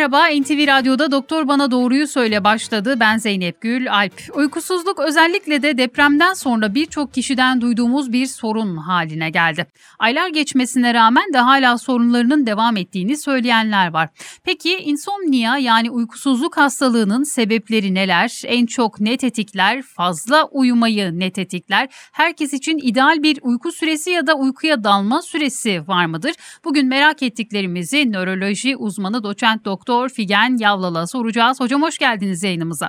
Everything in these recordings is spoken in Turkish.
Merhaba, NTV Radyo'da Doktor Bana Doğruyu Söyle başladı. Ben Zeynep Gül Alp. Uykusuzluk özellikle de depremden sonra birçok kişiden duyduğumuz bir sorun haline geldi. Aylar geçmesine rağmen de hala sorunlarının devam ettiğini söyleyenler var. Peki insomnia yani uykusuzluk hastalığının sebepleri neler? En çok ne tetikler? Fazla uyumayı ne tetikler? Herkes için ideal bir uyku süresi ya da uykuya dalma süresi var mıdır? Bugün merak ettiklerimizi nöroloji uzmanı doçent doktor Doktor Figen Yavlal'a soracağız. Hocam hoş geldiniz yayınımıza.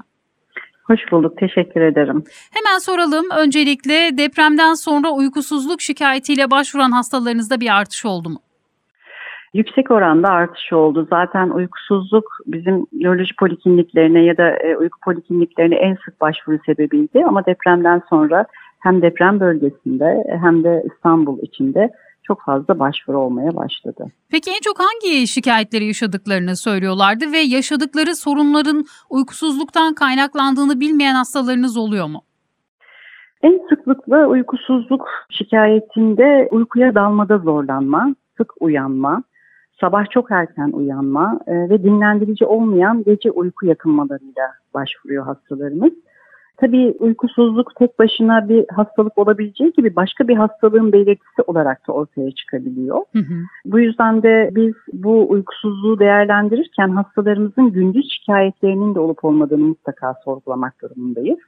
Hoş bulduk, teşekkür ederim. Hemen soralım. Öncelikle depremden sonra uykusuzluk şikayetiyle başvuran hastalarınızda bir artış oldu mu? Yüksek oranda artış oldu. Zaten uykusuzluk bizim nöroloji polikliniklerine ya da e, uyku polikliniklerine en sık başvuru sebebiydi. Ama depremden sonra hem deprem bölgesinde hem de İstanbul içinde çok fazla başvuru olmaya başladı. Peki en çok hangi şikayetleri yaşadıklarını söylüyorlardı ve yaşadıkları sorunların uykusuzluktan kaynaklandığını bilmeyen hastalarınız oluyor mu? En sıklıkla uykusuzluk şikayetinde uykuya dalmada zorlanma, sık uyanma, sabah çok erken uyanma e, ve dinlendirici olmayan gece uyku yakınmalarıyla başvuruyor hastalarımız. Tabii uykusuzluk tek başına bir hastalık olabileceği gibi başka bir hastalığın belirtisi olarak da ortaya çıkabiliyor. Hı hı. Bu yüzden de biz bu uykusuzluğu değerlendirirken hastalarımızın gündüz şikayetlerinin de olup olmadığını mutlaka sorgulamak durumundayız.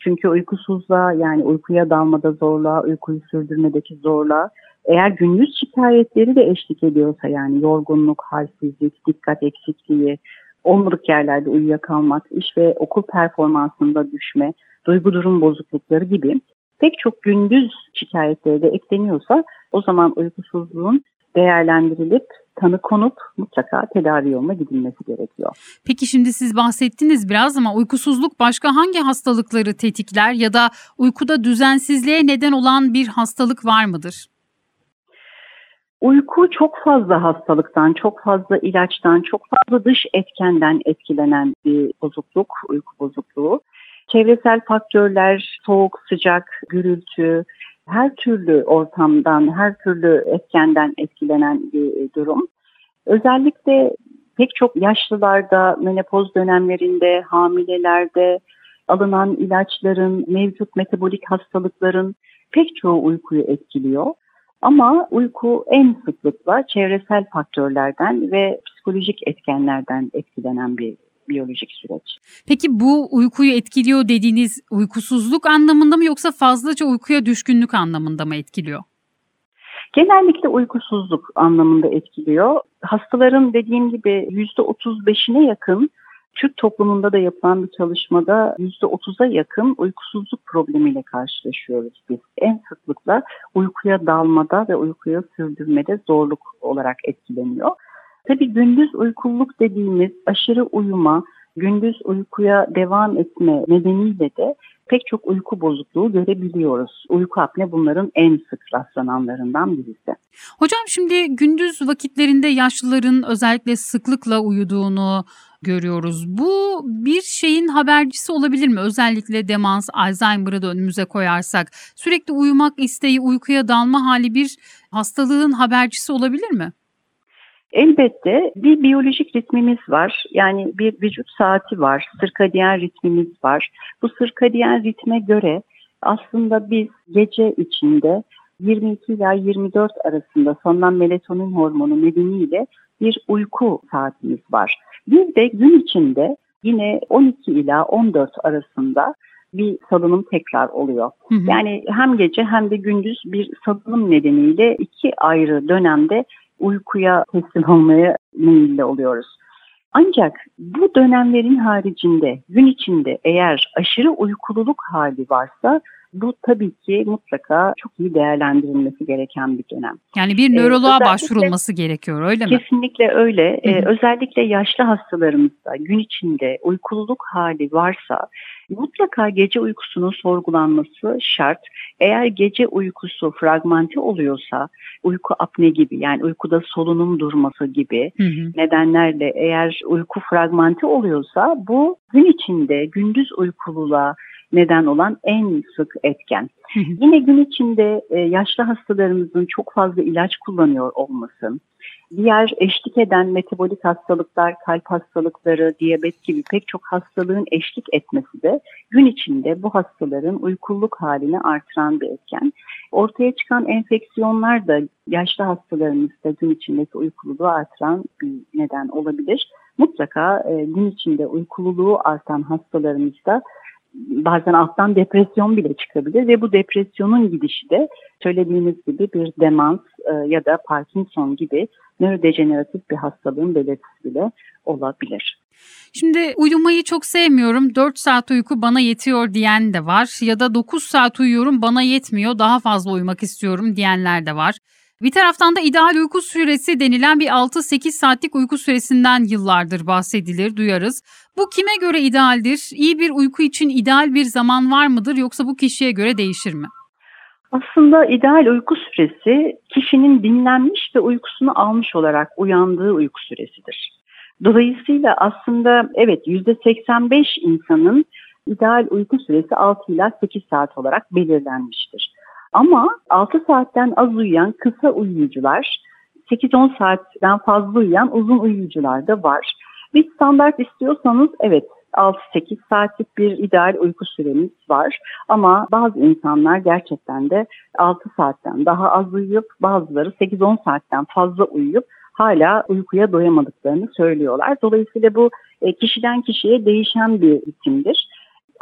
Çünkü uykusuzluğa yani uykuya dalmada zorluğa, uykuyu sürdürmedeki zorluğa eğer gündüz şikayetleri de eşlik ediyorsa yani yorgunluk, halsizlik, dikkat eksikliği, omuruk yerlerde uyuyakalmak, iş ve okul performansında düşme, duygu durum bozuklukları gibi pek çok gündüz şikayetleri de ekleniyorsa o zaman uykusuzluğun değerlendirilip tanı konup mutlaka tedavi yoluna gidilmesi gerekiyor. Peki şimdi siz bahsettiniz biraz ama uykusuzluk başka hangi hastalıkları tetikler ya da uykuda düzensizliğe neden olan bir hastalık var mıdır? Uyku çok fazla hastalıktan, çok fazla ilaçtan, çok fazla dış etkenden etkilenen bir bozukluk, uyku bozukluğu. Çevresel faktörler, soğuk, sıcak, gürültü, her türlü ortamdan, her türlü etkenden etkilenen bir durum. Özellikle pek çok yaşlılarda, menopoz dönemlerinde, hamilelerde alınan ilaçların, mevcut metabolik hastalıkların pek çoğu uykuyu etkiliyor. Ama uyku en sıklıkla çevresel faktörlerden ve psikolojik etkenlerden etkilenen bir biyolojik süreç. Peki bu uykuyu etkiliyor dediğiniz uykusuzluk anlamında mı yoksa fazlaca uykuya düşkünlük anlamında mı etkiliyor? Genellikle uykusuzluk anlamında etkiliyor. Hastaların dediğim gibi %35'ine yakın Türk toplumunda da yapılan bir çalışmada %30'a yakın uykusuzluk problemiyle karşılaşıyoruz biz. En sıklıkla uykuya dalmada ve uykuya sürdürmede zorluk olarak etkileniyor. Tabii gündüz uykuluk dediğimiz aşırı uyuma, gündüz uykuya devam etme nedeniyle de pek çok uyku bozukluğu görebiliyoruz. Uyku apne bunların en sık rastlananlarından birisi. Hocam şimdi gündüz vakitlerinde yaşlıların özellikle sıklıkla uyuduğunu görüyoruz. Bu bir şeyin habercisi olabilir mi? Özellikle demans, Alzheimer'ı da önümüze koyarsak. Sürekli uyumak isteği, uykuya dalma hali bir hastalığın habercisi olabilir mi? Elbette bir biyolojik ritmimiz var. Yani bir vücut saati var, sirkadiyen ritmimiz var. Bu sirkadiyen ritme göre aslında biz gece içinde 22 ila 24 arasında salınan melatonin hormonu nedeniyle bir uyku saatimiz var. Bir de gün içinde yine 12 ila 14 arasında bir salınım tekrar oluyor. Hı hı. Yani hem gece hem de gündüz bir salınım nedeniyle iki ayrı dönemde uykuya teslim olmaya meyilli oluyoruz. Ancak bu dönemlerin haricinde gün içinde eğer aşırı uykululuk hali varsa bu tabii ki mutlaka çok iyi değerlendirilmesi gereken bir dönem. Yani bir nöroloğa ee, başvurulması gerekiyor öyle mi? Kesinlikle öyle. Ee, özellikle yaşlı hastalarımızda gün içinde uykululuk hali varsa mutlaka gece uykusunun sorgulanması şart. Eğer gece uykusu fragmente oluyorsa uyku apne gibi yani uykuda solunum durması gibi hı hı. nedenlerle eğer uyku fragmente oluyorsa bu gün içinde gündüz uykululuğa neden olan en sık etken. Yine gün içinde e, yaşlı hastalarımızın çok fazla ilaç kullanıyor olması, diğer eşlik eden metabolik hastalıklar, kalp hastalıkları, diyabet gibi pek çok hastalığın eşlik etmesi de gün içinde bu hastaların uykuluk halini artıran bir etken. Ortaya çıkan enfeksiyonlar da yaşlı hastalarımızda gün içindeki uykululuğu artıran bir neden olabilir. Mutlaka e, gün içinde uykululuğu artan hastalarımızda bazen alttan depresyon bile çıkabilir ve bu depresyonun gidişi de söylediğiniz gibi bir demans e, ya da Parkinson gibi nörodejeneratif bir hastalığın belirtisi bile olabilir. Şimdi uyumayı çok sevmiyorum. 4 saat uyku bana yetiyor diyen de var. Ya da 9 saat uyuyorum bana yetmiyor daha fazla uyumak istiyorum diyenler de var. Bir taraftan da ideal uyku süresi denilen bir 6-8 saatlik uyku süresinden yıllardır bahsedilir, duyarız. Bu kime göre idealdir? İyi bir uyku için ideal bir zaman var mıdır yoksa bu kişiye göre değişir mi? Aslında ideal uyku süresi kişinin dinlenmiş ve uykusunu almış olarak uyandığı uyku süresidir. Dolayısıyla aslında evet %85 insanın ideal uyku süresi 6 ila 8 saat olarak belirlenmiştir. Ama 6 saatten az uyuyan kısa uyuyucular, 8-10 saatten fazla uyuyan uzun uyuyucular da var. Bir standart istiyorsanız evet 6-8 saatlik bir ideal uyku süremiz var. Ama bazı insanlar gerçekten de 6 saatten daha az uyuyup bazıları 8-10 saatten fazla uyuyup hala uykuya doyamadıklarını söylüyorlar. Dolayısıyla bu e, kişiden kişiye değişen bir biçimdir.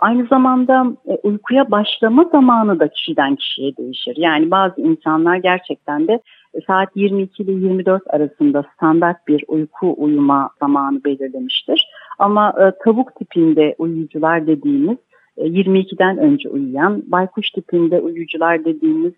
Aynı zamanda e, uykuya başlama zamanı da kişiden kişiye değişir. Yani bazı insanlar gerçekten de e, saat 22 ile 24 arasında standart bir uyku uyuma zamanı belirlemiştir. Ama e, tavuk tipinde uyuyucular dediğimiz 22'den önce uyuyan, baykuş tipinde uyuyucular dediğimiz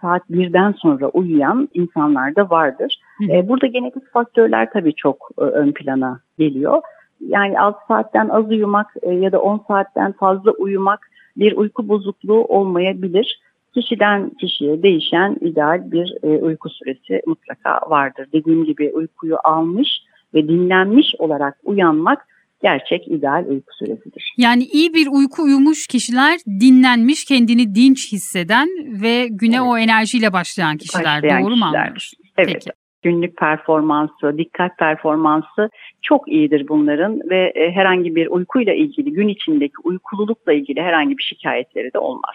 saat 1'den sonra uyuyan insanlar da vardır. Hı. Burada genetik faktörler tabii çok ön plana geliyor yani 6 saatten az uyumak e, ya da 10 saatten fazla uyumak bir uyku bozukluğu olmayabilir. Kişiden kişiye değişen ideal bir e, uyku süresi mutlaka vardır. Dediğim gibi uykuyu almış ve dinlenmiş olarak uyanmak gerçek ideal uyku süresidir. Yani iyi bir uyku uyumuş kişiler dinlenmiş, kendini dinç hisseden ve güne evet. o enerjiyle başlayan kişiler. Başlayan Doğru kişiler. mu anlıyoruz? Evet. Peki günlük performansı, dikkat performansı çok iyidir bunların ve e, herhangi bir uykuyla ilgili, gün içindeki uykululukla ilgili herhangi bir şikayetleri de olmaz.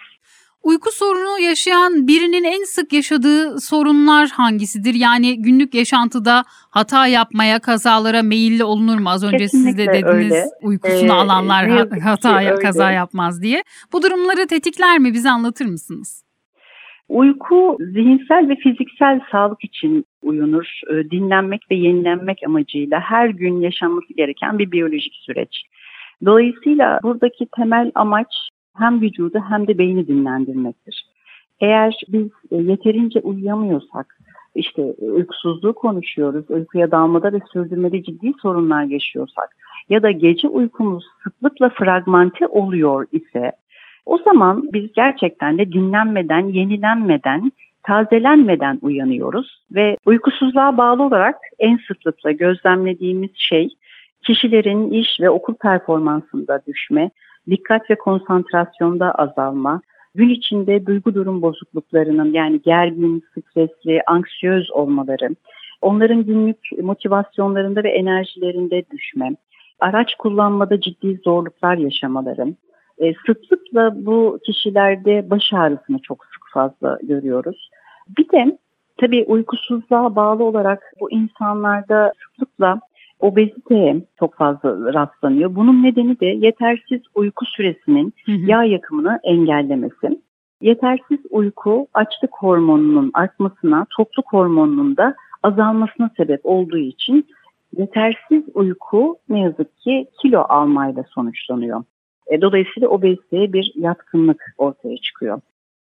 Uyku sorunu yaşayan birinin en sık yaşadığı sorunlar hangisidir? Yani günlük yaşantıda hata yapmaya, kazalara meyilli olunur mu? Az önce Kesinlikle siz de dediniz öyle. uykusunu ee, alanlar hataya, kaza yapmaz diye. Bu durumları tetikler mi? Bize anlatır mısınız? Uyku zihinsel ve fiziksel sağlık için uyunur. Ee, dinlenmek ve yenilenmek amacıyla her gün yaşanması gereken bir biyolojik süreç. Dolayısıyla buradaki temel amaç hem vücudu hem de beyni dinlendirmektir. Eğer biz e, yeterince uyuyamıyorsak, işte uykusuzluğu konuşuyoruz, uykuya dalmada ve sürdürmede ciddi sorunlar yaşıyorsak ya da gece uykumuz sıklıkla fragmente oluyor ise o zaman biz gerçekten de dinlenmeden, yenilenmeden, tazelenmeden uyanıyoruz ve uykusuzluğa bağlı olarak en sıklıkla gözlemlediğimiz şey kişilerin iş ve okul performansında düşme, dikkat ve konsantrasyonda azalma, gün içinde duygu durum bozukluklarının yani gergin, stresli, anksiyöz olmaları, onların günlük motivasyonlarında ve enerjilerinde düşme, araç kullanmada ciddi zorluklar yaşamaları, e, sıklıkla bu kişilerde baş ağrısını çok sık fazla görüyoruz. Bir de tabii uykusuzluğa bağlı olarak bu insanlarda sıklıkla obeziteye çok fazla rastlanıyor. Bunun nedeni de yetersiz uyku süresinin hı hı. yağ yakımını engellemesi. Yetersiz uyku açlık hormonunun artmasına, tokluk hormonunun da azalmasına sebep olduğu için yetersiz uyku ne yazık ki kilo almayla sonuçlanıyor. E, dolayısıyla obeziteye bir yatkınlık ortaya çıkıyor.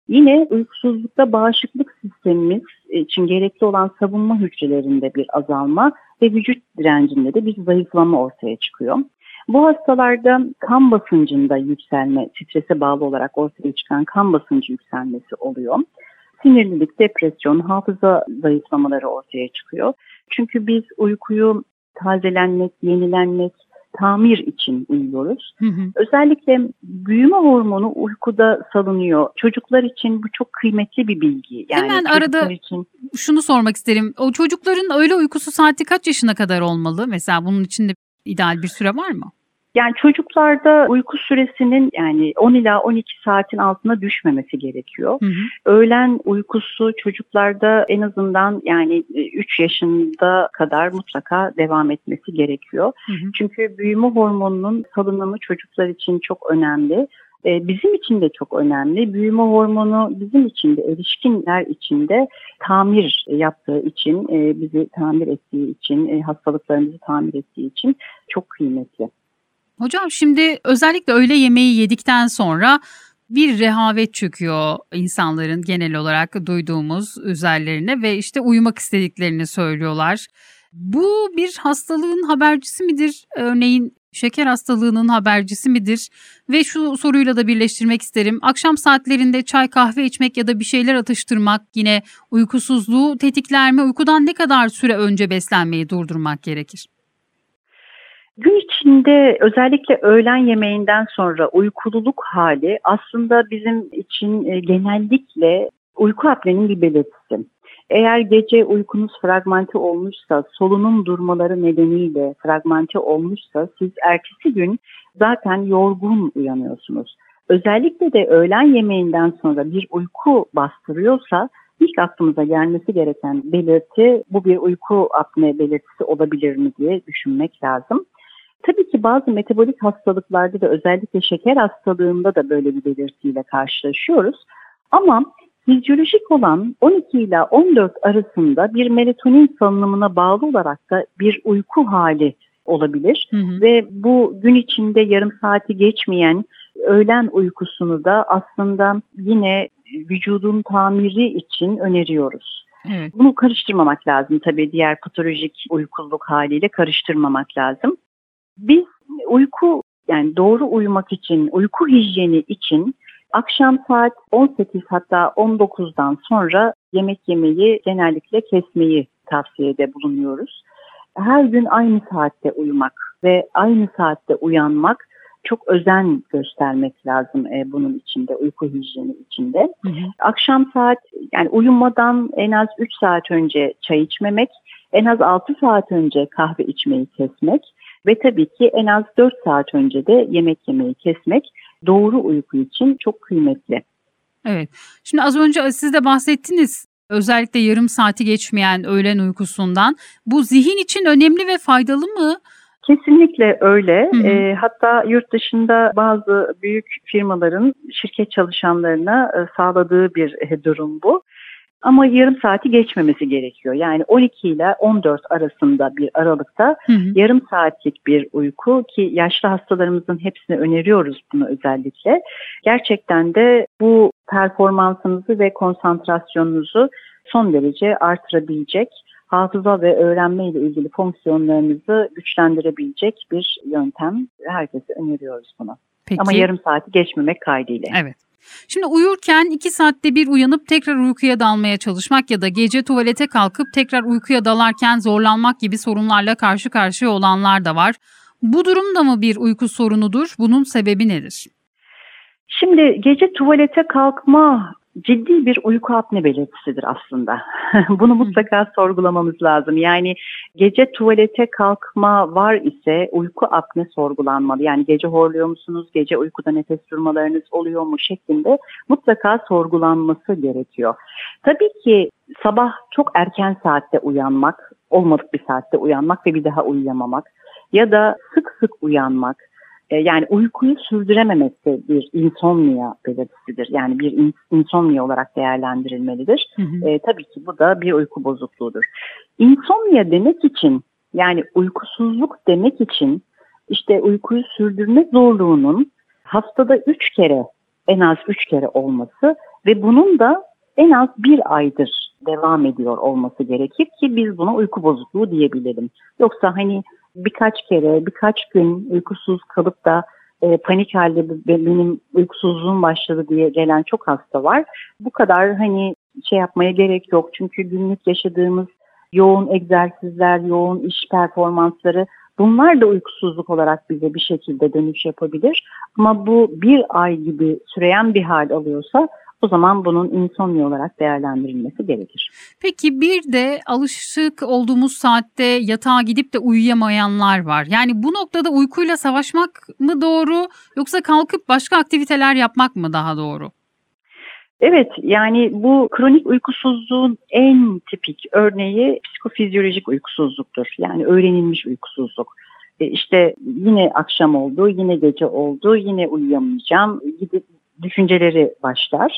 Yine uykusuzlukta bağışıklık sistemimiz için gerekli olan savunma hücrelerinde bir azalma ve vücut direncinde de bir zayıflama ortaya çıkıyor. Bu hastalarda kan basıncında yükselme, strese bağlı olarak ortaya çıkan kan basıncı yükselmesi oluyor. Sinirlilik, depresyon, hafıza zayıflamaları ortaya çıkıyor. Çünkü biz uykuyu tazelenmek, yenilenmek, tamir için uyuyoruz. Hı hı. Özellikle büyüme hormonu uykuda salınıyor. Çocuklar için bu çok kıymetli bir bilgi. Yani Hemen arada- için Şunu sormak isterim. O çocukların öğle uykusu saati kaç yaşına kadar olmalı? Mesela bunun için de ideal bir süre var mı? Yani çocuklarda uyku süresinin yani 10 ila 12 saatin altına düşmemesi gerekiyor. Hı hı. Öğlen uykusu çocuklarda en azından yani 3 yaşında kadar mutlaka devam etmesi gerekiyor. Hı hı. Çünkü büyüme hormonunun salınımı çocuklar için çok önemli. Ee, Bizim için de çok önemli. Büyüme hormonu bizim için de erişkinler için de tamir yaptığı için, e, bizi tamir ettiği için, e, hastalıklarımızı tamir ettiği için çok kıymetli. Hocam şimdi özellikle öğle yemeği yedikten sonra bir rehavet çöküyor insanların genel olarak duyduğumuz üzerlerine ve işte uyumak istediklerini söylüyorlar. Bu bir hastalığın habercisi midir? Örneğin şeker hastalığının habercisi midir? Ve şu soruyla da birleştirmek isterim. Akşam saatlerinde çay kahve içmek ya da bir şeyler atıştırmak yine uykusuzluğu tetikler mi? Uykudan ne kadar süre önce beslenmeyi durdurmak gerekir? Gün içinde özellikle öğlen yemeğinden sonra uykululuk hali aslında bizim için e, genellikle uyku apnenin bir belirtisi. Eğer gece uykunuz fragmente olmuşsa, solunum durmaları nedeniyle fragmente olmuşsa siz ertesi gün zaten yorgun uyanıyorsunuz. Özellikle de öğlen yemeğinden sonra bir uyku bastırıyorsa ilk aklımıza gelmesi gereken belirti bu bir uyku apne belirtisi olabilir mi diye düşünmek lazım. Tabii ki bazı metabolik hastalıklarda da özellikle şeker hastalığında da böyle bir belirtiyle karşılaşıyoruz. Ama fizyolojik olan 12 ile 14 arasında bir melatonin salınımına bağlı olarak da bir uyku hali olabilir. Hı hı. Ve bu gün içinde yarım saati geçmeyen öğlen uykusunu da aslında yine vücudun tamiri için öneriyoruz. Evet. Bunu karıştırmamak lazım tabii diğer patolojik uykuluk haliyle karıştırmamak lazım. Biz uyku yani doğru uyumak için, uyku hijyeni için akşam saat 18 hatta 19'dan sonra yemek yemeyi genellikle kesmeyi tavsiyede bulunuyoruz. Her gün aynı saatte uyumak ve aynı saatte uyanmak çok özen göstermek lazım e, bunun içinde, uyku hijyeni içinde. Hı hı. Akşam saat yani uyumadan en az 3 saat önce çay içmemek, en az 6 saat önce kahve içmeyi kesmek ve tabii ki en az 4 saat önce de yemek yemeyi kesmek doğru uyku için çok kıymetli. Evet. Şimdi az önce siz de bahsettiniz. Özellikle yarım saati geçmeyen öğlen uykusundan. Bu zihin için önemli ve faydalı mı? Kesinlikle öyle. Hı hı. E, hatta yurt dışında bazı büyük firmaların şirket çalışanlarına e, sağladığı bir e, durum bu. Ama yarım saati geçmemesi gerekiyor. Yani 12 ile 14 arasında bir aralıkta Hı hı. yarım saatlik bir uyku ki yaşlı hastalarımızın hepsine öneriyoruz bunu özellikle. Gerçekten de bu performansınızı ve konsantrasyonunuzu son derece artırabilecek, hafıza ve öğrenme ile ilgili fonksiyonlarınızı güçlendirebilecek bir yöntem. Herkese öneriyoruz bunu. Peki. Ama yarım saati geçmemek kaydıyla. Evet. Şimdi uyurken iki saatte bir uyanıp tekrar uykuya dalmaya çalışmak ya da gece tuvalete kalkıp tekrar uykuya dalarken zorlanmak gibi sorunlarla karşı karşıya olanlar da var. Bu durum da mı bir uyku sorunudur? Bunun sebebi nedir? Şimdi gece tuvalete kalkma ciddi bir uyku apne belirtisidir aslında. Bunu mutlaka sorgulamamız lazım. Yani gece tuvalete kalkma var ise uyku apne sorgulanmalı. Yani gece horluyor musunuz, gece uykuda nefes durmalarınız oluyor mu şeklinde mutlaka sorgulanması gerekiyor. Tabii ki sabah çok erken saatte uyanmak, olmadık bir saatte uyanmak ve bir daha uyuyamamak ya da sık sık uyanmak, e, yani uykuyu sürdürememek de bir insomnia belirtisidir. Yani bir in- insomnia olarak değerlendirilmelidir. Hı hı. E, tabii ki bu da bir uyku bozukluğudur. İnsomnia demek için yani uykusuzluk demek için işte uykuyu sürdürme zorluğunun haftada 3 kere en az 3 kere olması ve bunun da en az bir aydır devam ediyor olması gerekir ki biz buna uyku bozukluğu diyebilelim. Yoksa hani birkaç kere, birkaç gün uykusuz kalıp da e, panik halde benim uykusuzluğum başladı diye gelen çok hasta var. Bu kadar hani şey yapmaya gerek yok. Çünkü günlük yaşadığımız yoğun egzersizler, yoğun iş performansları Bunlar da uykusuzluk olarak bize bir şekilde dönüş yapabilir. Ama bu bir ay gibi süreyen bir hal alıyorsa o zaman bunun insomnia olarak değerlendirilmesi gerekir. Peki bir de alışık olduğumuz saatte yatağa gidip de uyuyamayanlar var. Yani bu noktada uykuyla savaşmak mı doğru yoksa kalkıp başka aktiviteler yapmak mı daha doğru? Evet yani bu kronik uykusuzluğun en tipik örneği psikofizyolojik uykusuzluktur. Yani öğrenilmiş uykusuzluk. E işte yine akşam oldu, yine gece oldu, yine uyuyamayacağım gibi düşünceleri başlar.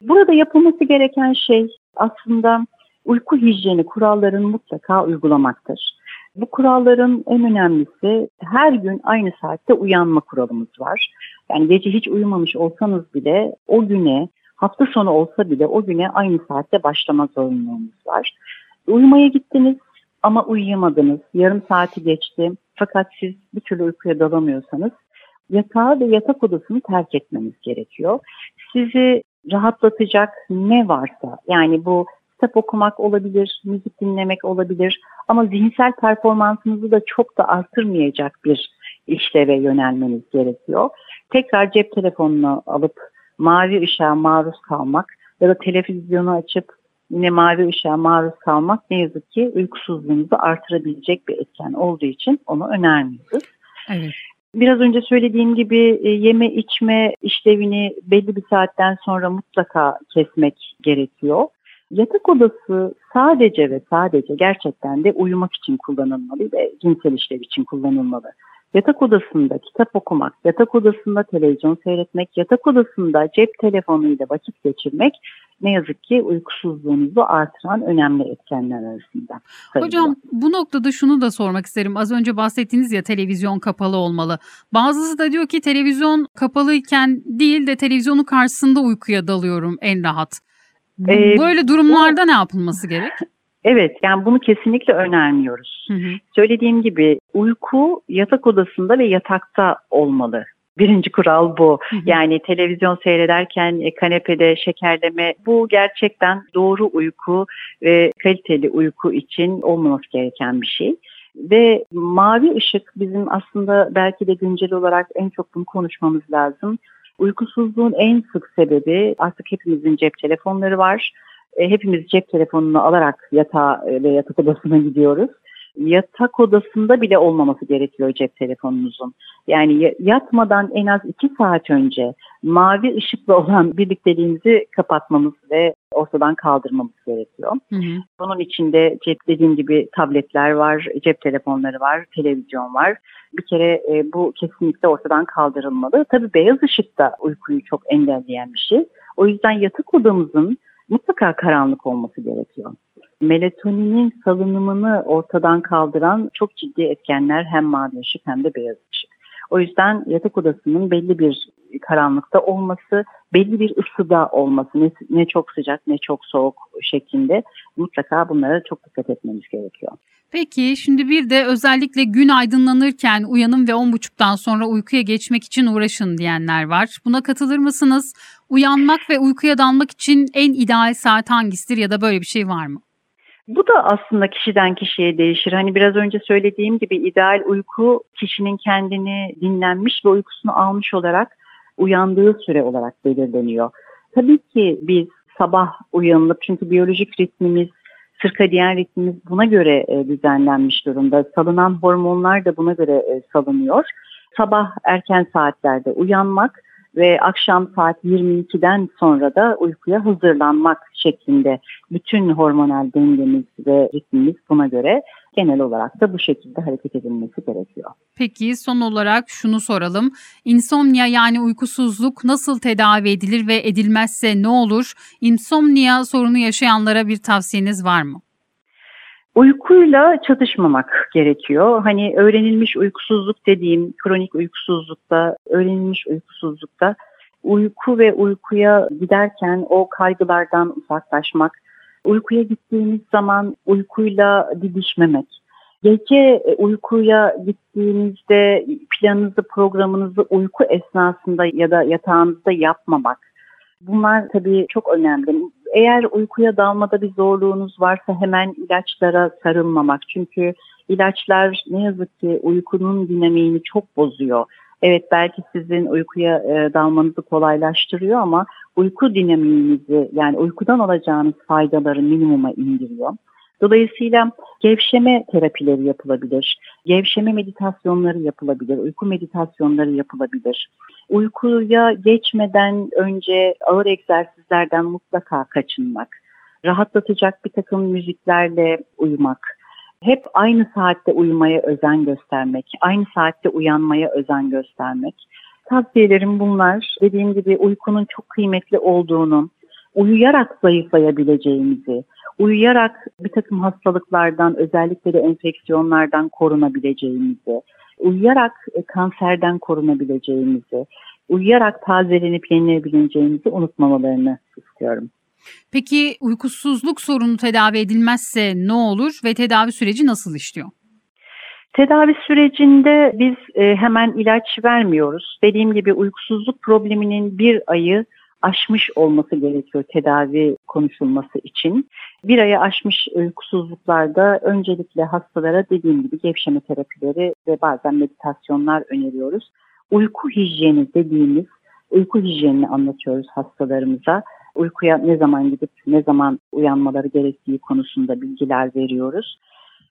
Burada yapılması gereken şey aslında uyku hijyeni kurallarını mutlaka uygulamaktır. Bu kuralların en önemlisi her gün aynı saatte uyanma kuralımız var. Yani gece hiç uyumamış olsanız bile o güne hafta sonu olsa bile o güne aynı saatte başlama zorunluluğumuz var. Uyumaya gittiniz ama uyuyamadınız. Yarım saati geçti fakat siz bir türlü uykuya dalamıyorsanız yatağı ve yatak odasını terk etmeniz gerekiyor. Sizi rahatlatacak ne varsa yani bu kitap okumak olabilir, müzik dinlemek olabilir ama zihinsel performansınızı da çok da artırmayacak bir işleve yönelmeniz gerekiyor. Tekrar cep telefonunu alıp mavi ışığa maruz kalmak ya da televizyonu açıp yine mavi ışığa maruz kalmak ne yazık ki uykusuzluğunuzu artırabilecek bir etken olduğu için onu önermiyoruz. Evet. Biraz önce söylediğim gibi e, yeme içme işlevini belli bir saatten sonra mutlaka kesmek gerekiyor. Yatak odası sadece ve sadece gerçekten de uyumak için kullanılmalı ve cinsel işlev için kullanılmalı. Yatak odasında kitap okumak, yatak odasında televizyon seyretmek, yatak odasında cep telefonuyla vakit geçirmek ne yazık ki uykusuzluğunuzu artıran önemli etkenler arasında. Sayılıyor. Hocam bu noktada şunu da sormak isterim. Az önce bahsettiniz ya televizyon kapalı olmalı. Bazısı da diyor ki televizyon kapalıyken değil de televizyonun karşısında uykuya dalıyorum en rahat. Ee, Böyle durumlarda bu, ne yapılması gerek? Evet yani bunu kesinlikle önermiyoruz. Hı hı. Söylediğim gibi uyku yatak odasında ve yatakta olmalı. Birinci kural bu. Yani televizyon seyrederken e, kanepede şekerleme bu gerçekten doğru uyku ve kaliteli uyku için olmaması gereken bir şey. Ve mavi ışık bizim aslında belki de güncel olarak en çok bunu konuşmamız lazım. Uykusuzluğun en sık sebebi artık hepimizin cep telefonları var. E, hepimiz cep telefonunu alarak yatağa ve yatak odasına gidiyoruz yatak odasında bile olmaması gerekiyor cep telefonunuzun. Yani yatmadan en az iki saat önce mavi ışıkla olan birlikteliğimizi kapatmamız ve ortadan kaldırmamız gerekiyor. Hı hı. Bunun içinde cep dediğim gibi tabletler var, cep telefonları var, televizyon var. Bir kere e, bu kesinlikle ortadan kaldırılmalı. Tabii beyaz ışık da uykuyu çok engelleyen bir şey. O yüzden yatak odamızın mutlaka karanlık olması gerekiyor melatoninin salınımını ortadan kaldıran çok ciddi etkenler hem mavi ışık hem de beyaz ışık. O yüzden yatak odasının belli bir karanlıkta olması, belli bir ısıda olması, ne, ne çok sıcak ne çok soğuk şeklinde mutlaka bunlara çok dikkat etmemiz gerekiyor. Peki şimdi bir de özellikle gün aydınlanırken uyanın ve 10.30'dan sonra uykuya geçmek için uğraşın diyenler var. Buna katılır mısınız? Uyanmak ve uykuya dalmak için en ideal saat hangisidir ya da böyle bir şey var mı? Bu da aslında kişiden kişiye değişir. Hani biraz önce söylediğim gibi ideal uyku kişinin kendini dinlenmiş ve uykusunu almış olarak uyandığı süre olarak belirleniyor. Tabii ki biz sabah uyanılıp çünkü biyolojik ritmimiz, sirkadiyen ritmimiz buna göre e, düzenlenmiş durumda. Salınan hormonlar da buna göre e, salınıyor. Sabah erken saatlerde uyanmak ve akşam saat 22'den sonra da uykuya hazırlanmak şeklinde bütün hormonal dengemiz ve ritmimiz buna göre genel olarak da bu şekilde hareket edilmesi gerekiyor. Peki son olarak şunu soralım. İnsomnia yani uykusuzluk nasıl tedavi edilir ve edilmezse ne olur? İnsomnia sorunu yaşayanlara bir tavsiyeniz var mı? Uykuyla çatışmamak gerekiyor. Hani öğrenilmiş uykusuzluk dediğim kronik uykusuzlukta, öğrenilmiş uykusuzlukta uyku ve uykuya giderken o kaygılardan uzaklaşmak, uykuya gittiğimiz zaman uykuyla didişmemek, gece uykuya gittiğinizde planınızı, programınızı uyku esnasında ya da yatağınızda yapmamak. Bunlar tabii çok önemli. Eğer uykuya dalmada bir zorluğunuz varsa hemen ilaçlara sarılmamak. Çünkü ilaçlar ne yazık ki uykunun dinamiğini çok bozuyor. Evet belki sizin uykuya e, dalmanızı kolaylaştırıyor ama uyku dinamiğinizi yani uykudan alacağınız faydaları minimuma indiriyor. Dolayısıyla gevşeme terapileri yapılabilir, gevşeme meditasyonları yapılabilir, uyku meditasyonları yapılabilir. Uykuya geçmeden önce ağır egzersizlerden mutlaka kaçınmak, rahatlatacak bir takım müziklerle uyumak, hep aynı saatte uyumaya özen göstermek, aynı saatte uyanmaya özen göstermek. Tavsiyelerim bunlar. Dediğim gibi uykunun çok kıymetli olduğunu, uyuyarak zayıflayabileceğimizi, uyuyarak bir takım hastalıklardan özellikle de enfeksiyonlardan korunabileceğimizi, uyuyarak kanserden korunabileceğimizi, uyuyarak tazelenip yenilebileceğimizi unutmamalarını istiyorum. Peki uykusuzluk sorunu tedavi edilmezse ne olur ve tedavi süreci nasıl işliyor? Tedavi sürecinde biz e, hemen ilaç vermiyoruz. Dediğim gibi uykusuzluk probleminin bir ayı aşmış olması gerekiyor tedavi konuşulması için. Bir ayı aşmış uykusuzluklarda öncelikle hastalara dediğim gibi gevşeme terapileri ve bazen meditasyonlar öneriyoruz. Uyku hijyeni dediğimiz uyku hijyenini anlatıyoruz hastalarımıza. Uykuya ne zaman gidip ne zaman uyanmaları gerektiği konusunda bilgiler veriyoruz.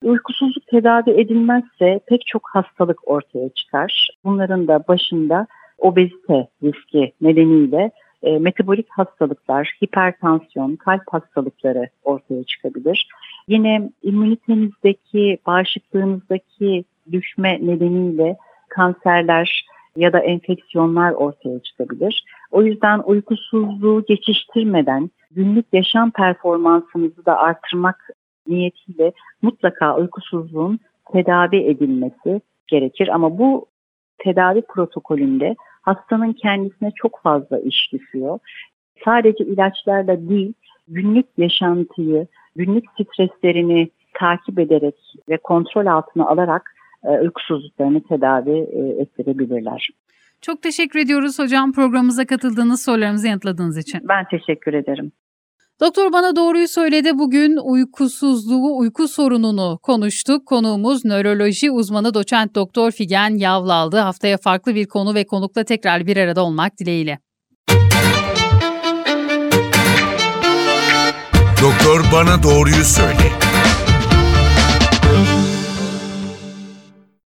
Uykusuzluk tedavi edilmezse pek çok hastalık ortaya çıkar. Bunların da başında obezite riski nedeniyle e, metabolik hastalıklar, hipertansiyon, kalp hastalıkları ortaya çıkabilir. Yine immünitemizdeki, bağışıklığımızdaki düşme nedeniyle kanserler ya da enfeksiyonlar ortaya çıkabilir. O yüzden uykusuzluğu geçiştirmeden günlük yaşam performansımızı da artırmak niyetiyle mutlaka uykusuzluğun tedavi edilmesi gerekir. Ama bu tedavi protokolünde hastanın kendisine çok fazla iş düşüyor. Sadece ilaçlarla değil, günlük yaşantıyı, günlük streslerini takip ederek ve kontrol altına alarak e, uykusuzluklarını tedavi e, ettirebilirler. Çok teşekkür ediyoruz hocam programımıza katıldığınız sorularımızı yanıtladığınız için. Ben teşekkür ederim. Doktor bana doğruyu söyledi. Bugün uykusuzluğu, uyku sorununu konuştuk. Konuğumuz nöroloji uzmanı doçent doktor Figen Yavlaldı. Haftaya farklı bir konu ve konukla tekrar bir arada olmak dileğiyle. Doktor bana doğruyu söyle.